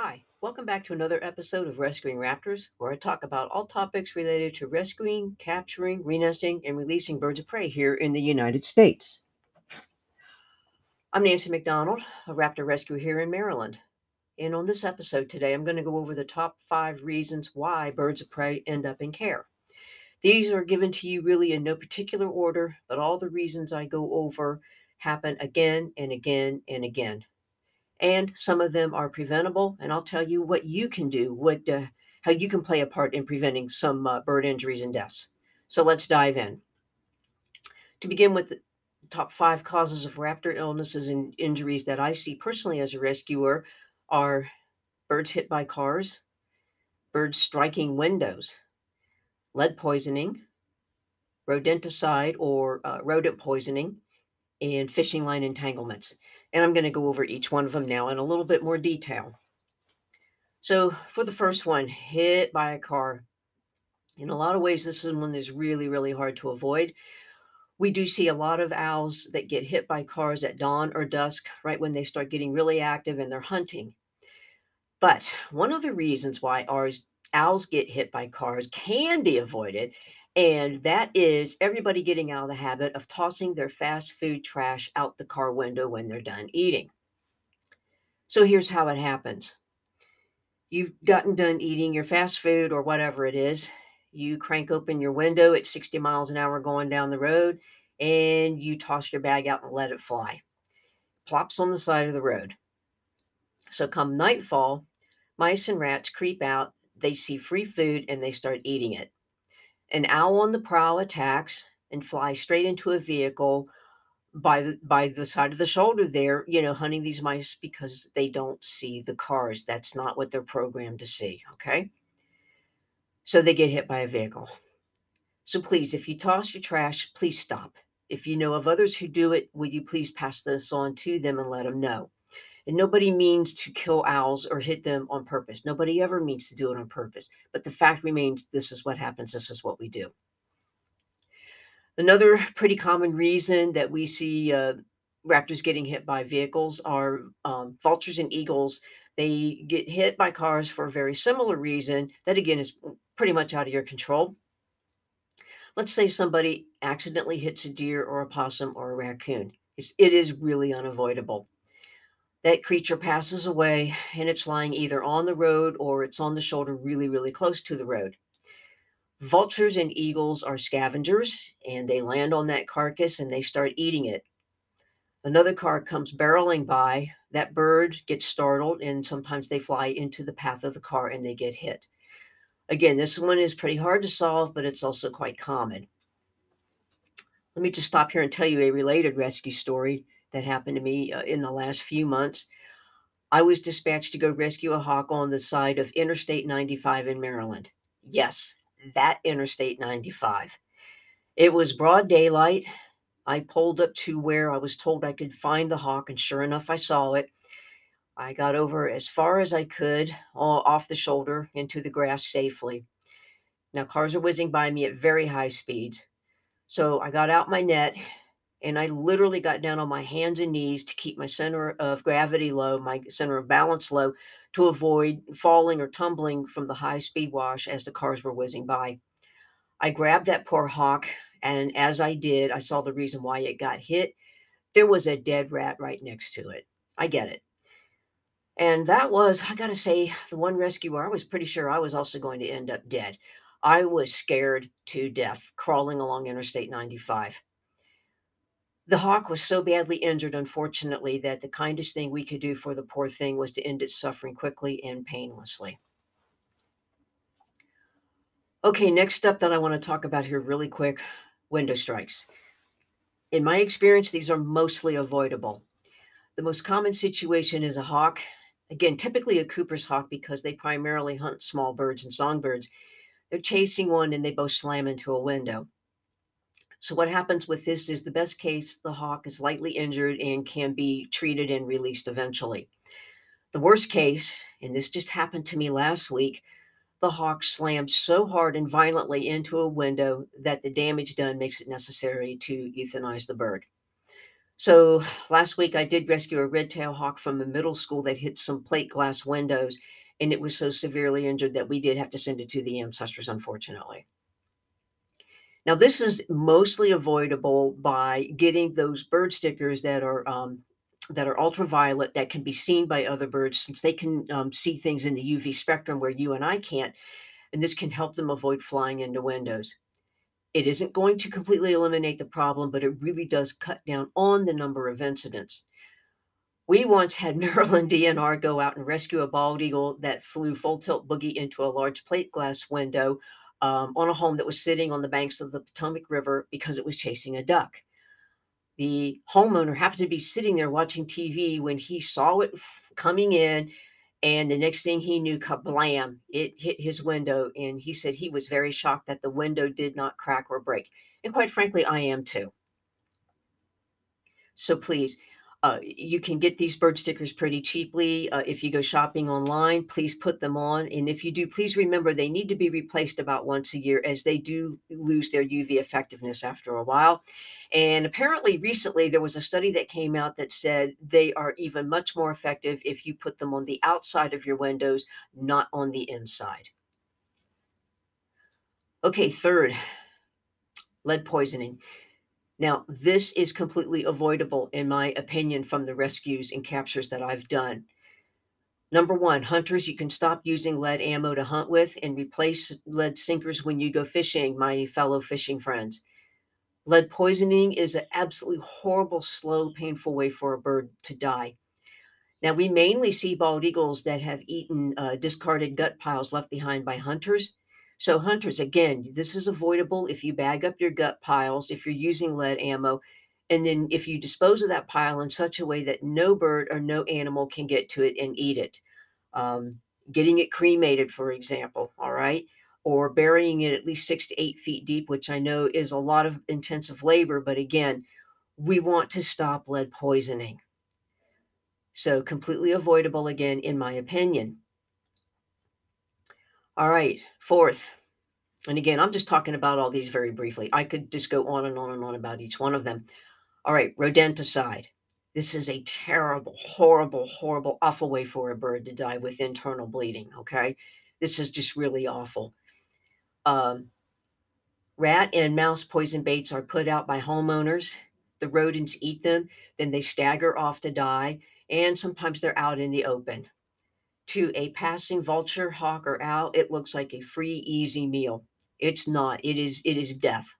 Hi, welcome back to another episode of Rescuing Raptors, where I talk about all topics related to rescuing, capturing, renesting, and releasing birds of prey here in the United States. I'm Nancy McDonald, a raptor rescuer here in Maryland. And on this episode today, I'm going to go over the top five reasons why birds of prey end up in care. These are given to you really in no particular order, but all the reasons I go over happen again and again and again and some of them are preventable. And I'll tell you what you can do, what uh, how you can play a part in preventing some uh, bird injuries and deaths. So let's dive in. To begin with, the top five causes of raptor illnesses and injuries that I see personally as a rescuer are birds hit by cars, birds striking windows, lead poisoning, rodenticide or uh, rodent poisoning, and fishing line entanglements. And I'm going to go over each one of them now in a little bit more detail. So, for the first one, hit by a car. In a lot of ways, this is one that's really, really hard to avoid. We do see a lot of owls that get hit by cars at dawn or dusk, right when they start getting really active and they're hunting. But one of the reasons why ours owls get hit by cars can be avoided and that is everybody getting out of the habit of tossing their fast food trash out the car window when they're done eating. So here's how it happens you've gotten done eating your fast food or whatever it is. You crank open your window at 60 miles an hour going down the road, and you toss your bag out and let it fly. Plops on the side of the road. So come nightfall, mice and rats creep out, they see free food, and they start eating it. An owl on the prowl attacks and flies straight into a vehicle by the by the side of the shoulder there, you know, hunting these mice because they don't see the cars. That's not what they're programmed to see, okay? So they get hit by a vehicle. So please, if you toss your trash, please stop. If you know of others who do it, would you please pass this on to them and let them know? And nobody means to kill owls or hit them on purpose. Nobody ever means to do it on purpose. But the fact remains this is what happens, this is what we do. Another pretty common reason that we see uh, raptors getting hit by vehicles are um, vultures and eagles. They get hit by cars for a very similar reason that, again, is pretty much out of your control. Let's say somebody accidentally hits a deer or a possum or a raccoon. It's, it is really unavoidable that creature passes away and it's lying either on the road or it's on the shoulder really, really close to the road. Vultures and eagles are scavengers and they land on that carcass and they start eating it. Another car comes barreling by. That bird gets startled and sometimes they fly into the path of the car and they get hit. Again, this one is pretty hard to solve, but it's also quite common. Let me just stop here and tell you a related rescue story that happened to me uh, in the last few months. I was dispatched to go rescue a hawk on the side of Interstate 95 in Maryland. Yes, that Interstate 95. It was broad daylight. I pulled up to where I was told I could find the hawk, and sure enough, I saw it. I got over as far as I could, off the shoulder into the grass safely. Now, cars are whizzing by me at very high speeds. So I got out my net and I literally got down on my hands and knees to keep my center of gravity low, my center of balance low, to avoid falling or tumbling from the high speed wash as the cars were whizzing by. I grabbed that poor hawk, and as I did, I saw the reason why it got hit. There was a dead rat right next to it. I get it. And that was, I got to say, the one rescuer, I was pretty sure I was also going to end up dead. I was scared to death crawling along Interstate 95. The hawk was so badly injured, unfortunately, that the kindest thing we could do for the poor thing was to end its suffering quickly and painlessly. Okay, next up that I want to talk about here really quick window strikes. In my experience, these are mostly avoidable. The most common situation is a hawk, again, typically a Cooper's hawk because they primarily hunt small birds and songbirds. They're chasing one and they both slam into a window. So what happens with this is the best case, the hawk is lightly injured and can be treated and released eventually. The worst case, and this just happened to me last week, the hawk slammed so hard and violently into a window that the damage done makes it necessary to euthanize the bird. So last week I did rescue a red-tailed hawk from a middle school that hit some plate glass windows, and it was so severely injured that we did have to send it to the ancestors, unfortunately. Now, this is mostly avoidable by getting those bird stickers that are um, that are ultraviolet that can be seen by other birds since they can um, see things in the UV spectrum where you and I can't, and this can help them avoid flying into windows. It isn't going to completely eliminate the problem, but it really does cut down on the number of incidents. We once had Maryland DNR go out and rescue a bald eagle that flew full tilt boogie into a large plate glass window um, on a home that was sitting on the banks of the Potomac River because it was chasing a duck. The homeowner happened to be sitting there watching TV when he saw it coming in, and the next thing he knew, kablam, it hit his window. And he said he was very shocked that the window did not crack or break. And quite frankly, I am too. So please, uh, you can get these bird stickers pretty cheaply. Uh, if you go shopping online, please put them on. And if you do, please remember they need to be replaced about once a year as they do lose their UV effectiveness after a while. And apparently, recently, there was a study that came out that said they are even much more effective if you put them on the outside of your windows, not on the inside. Okay, third, lead poisoning. Now, this is completely avoidable, in my opinion, from the rescues and captures that I've done. Number one, hunters, you can stop using lead ammo to hunt with and replace lead sinkers when you go fishing, my fellow fishing friends. Lead poisoning is an absolutely horrible, slow, painful way for a bird to die. Now, we mainly see bald eagles that have eaten uh, discarded gut piles left behind by hunters. So, hunters, again, this is avoidable if you bag up your gut piles, if you're using lead ammo, and then if you dispose of that pile in such a way that no bird or no animal can get to it and eat it. Um, getting it cremated, for example, all right, or burying it at least six to eight feet deep, which I know is a lot of intensive labor, but again, we want to stop lead poisoning. So, completely avoidable again, in my opinion. All right, fourth. And again, I'm just talking about all these very briefly. I could just go on and on and on about each one of them. All right, rodenticide. This is a terrible, horrible, horrible, awful way for a bird to die with internal bleeding. Okay. This is just really awful. Um, rat and mouse poison baits are put out by homeowners. The rodents eat them, then they stagger off to die, and sometimes they're out in the open to a passing vulture, hawk, or owl, it looks like a free, easy meal. It's not. It is. It is death.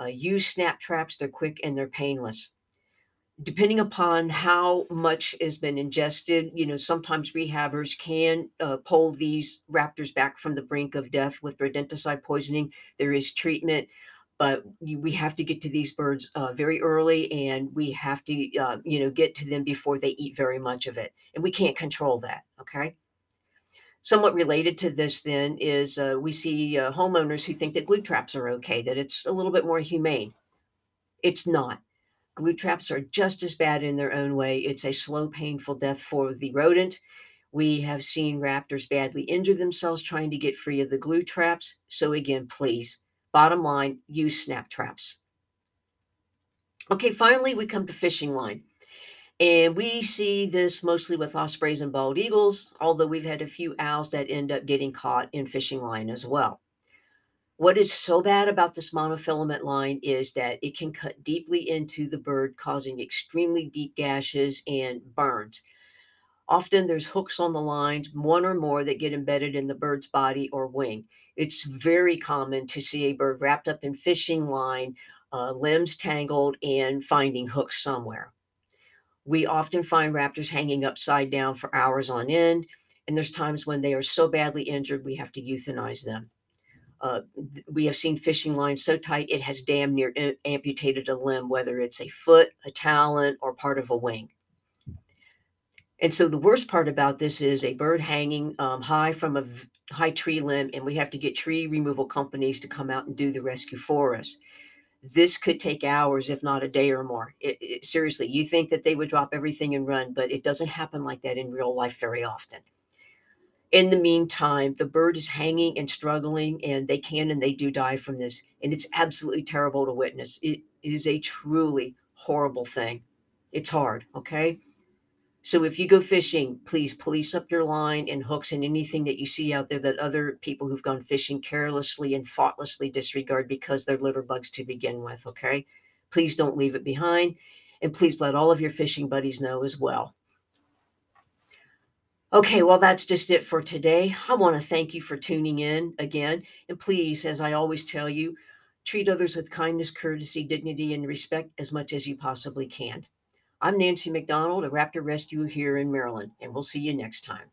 Uh, use snap traps. They're quick and they're painless. Depending upon how much has been ingested, you know, sometimes rehabbers can uh, pull these raptors back from the brink of death with rodenticide poisoning. There is treatment, but we have to get to these birds uh, very early, and we have to, uh, you know, get to them before they eat very much of it, and we can't control that. Okay somewhat related to this then is uh, we see uh, homeowners who think that glue traps are okay, that it's a little bit more humane. It's not. Glue traps are just as bad in their own way. It's a slow, painful death for the rodent. We have seen raptors badly injure themselves trying to get free of the glue traps. So, again, please, bottom line, use snap traps. Okay, finally, we come to fishing line. And we see this mostly with ospreys and bald eagles, although we've had a few owls that end up getting caught in fishing line as well. What is so bad about this monofilament line is that it can cut deeply into the bird, causing extremely deep gashes and burns. Often there's hooks on the lines, one or more that get embedded in the bird's body or wing. It's very common to see a bird wrapped up in fishing line, uh, limbs tangled, and finding hooks somewhere. We often find raptors hanging upside down for hours on end, and there's times when they are so badly injured we have to euthanize them. Uh, we have seen fishing lines so tight it has damn near amputated a limb, whether it's a foot, a talon, or part of a wing. And so the worst part about this is a bird hanging um, high from a high tree limb, and we have to get tree removal companies to come out and do the rescue for us this could take hours, if not a day or more. It, it, seriously, you think that they would drop everything and run, but it doesn't happen like that in real life very often. In the meantime, the bird is hanging and struggling, and they can and they do die from this. And it's absolutely terrible to witness. It is a truly horrible thing. It's hard, okay? So if you go fishing, please police up your line and hooks and anything that you see out there that other people who've gone fishing carelessly and thoughtlessly disregard because they're litter bugs to begin with, okay? Please don't leave it behind. And please let all of your fishing buddies know as well. Okay, well, that's just it for today. I want to thank you for tuning in again. And please, as I always tell you, treat others with kindness, courtesy, dignity, and respect as much as you possibly can. I'm Nancy McDonald, a raptor rescue here in Maryland, and we'll see you next time.